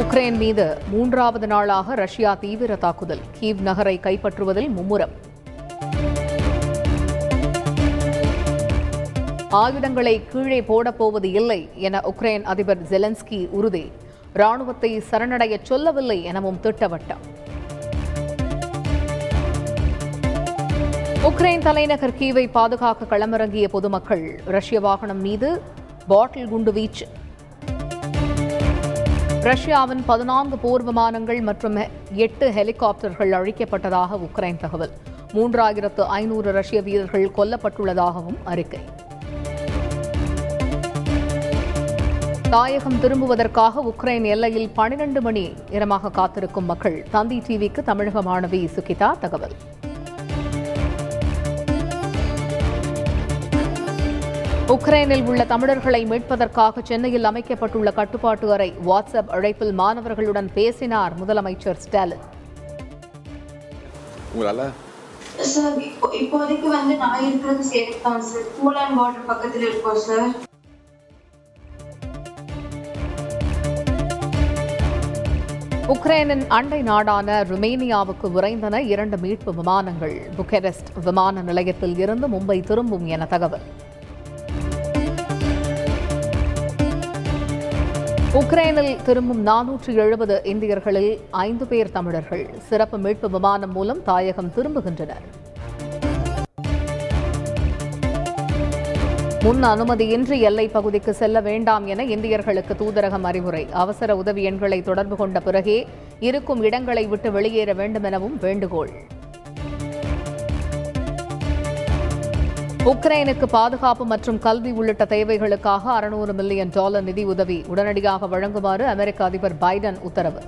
Ukraine மீது மூன்றாவது நாளாக ரஷ்யா தீவிர தாக்குதல். கீவ் நகரை கைப்பற்றுவதில் மும்முரம். ஆயுதங்களை கீழே போடப்போவது இல்லை என உக்ரைன் அதிபர் ஜெலன்ஸ்கி உறுதி. ராணுவத்தை சரணடைய சொல்லவில்லை எனவும் திட்டவட்டம். உக்ரைன் தலைநகர் கீவை பாதுகாக்க களமிறங்கிய பொதுமக்கள் ரஷ்ய வாகனம் மீது பாட்டில் குண்டு வீச்சு. ரஷ்யாவின் பதினான்கு போர் விமானங்கள் மற்றும் எட்டு ஹெலிகாப்டர்கள் அழிக்கப்பட்டதாக உக்ரைன் தகவல். மூன்றாயிரத்து ஐநூறு ரஷ்ய வீரர்கள் கொல்லப்பட்டுள்ளதாகவும் அறிக்கை. தாயகம் திரும்புவதற்காக உக்ரைன் எல்லையில் பனிரெண்டு மணி நேரமாக காத்திருக்கும் மக்கள் தந்தி டிவிக்கு தமிழக மாணவி சுகிதா தகவல். உக்ரைனில் உள்ள தமிழர்களை மீட்பதற்காக சென்னையில் அமைக்கப்பட்டுள்ள கட்டுப்பாட்டு அறை வாட்ஸ்அப் அழைப்பில் மாணவர்களுடன் பேசினார் முதலமைச்சர் ஸ்டாலின். உங்களால? சார் இப்போ இப்போதைக்கு வந்து நான் இருக்கிறது சேஃப் தான் சார் கூல் அண்ட் வாட்டர் பக்கத்துல இருக்கோம் சார் உக்ரைனின் அண்டை நாடான ருமேனியாவுக்கு விரைந்தன இரண்டு மீட்பு விமானங்கள். புக்கெரெஸ்ட் விமான நிலையத்தில் இருந்து மும்பை திரும்பும் என தகவல். உக்ரைனில் திரும்பும் நானூற்று எழுபது இந்தியர்களில் ஐந்து பேர் தமிழர்கள். சிறப்பு மீட்பு விமானம் மூலம் தாயகம் திரும்புகின்றனர். முன் அனுமதியின்றி எல்லை பகுதிக்கு செல்ல வேண்டாம் என இந்தியர்களுக்கு தூதரகம் அறிவுரை. அவசர உதவி எண்களை தொடர்பு கொண்ட பிறகே இருக்கும் இடங்களை விட்டு வெளியேற வேண்டும் எனவும் வேண்டுகோள். உக்ரைனுக்கு பாதுகாப்பு மற்றும் கல்வி உள்ளிட்ட தேவைகளுக்காக அறுநூறு மில்லியன் டாலர் நிதி உதவி உடனடியாக வழங்குமாறு அமெரிக்க அதிபர் பைடன் உத்தரவு.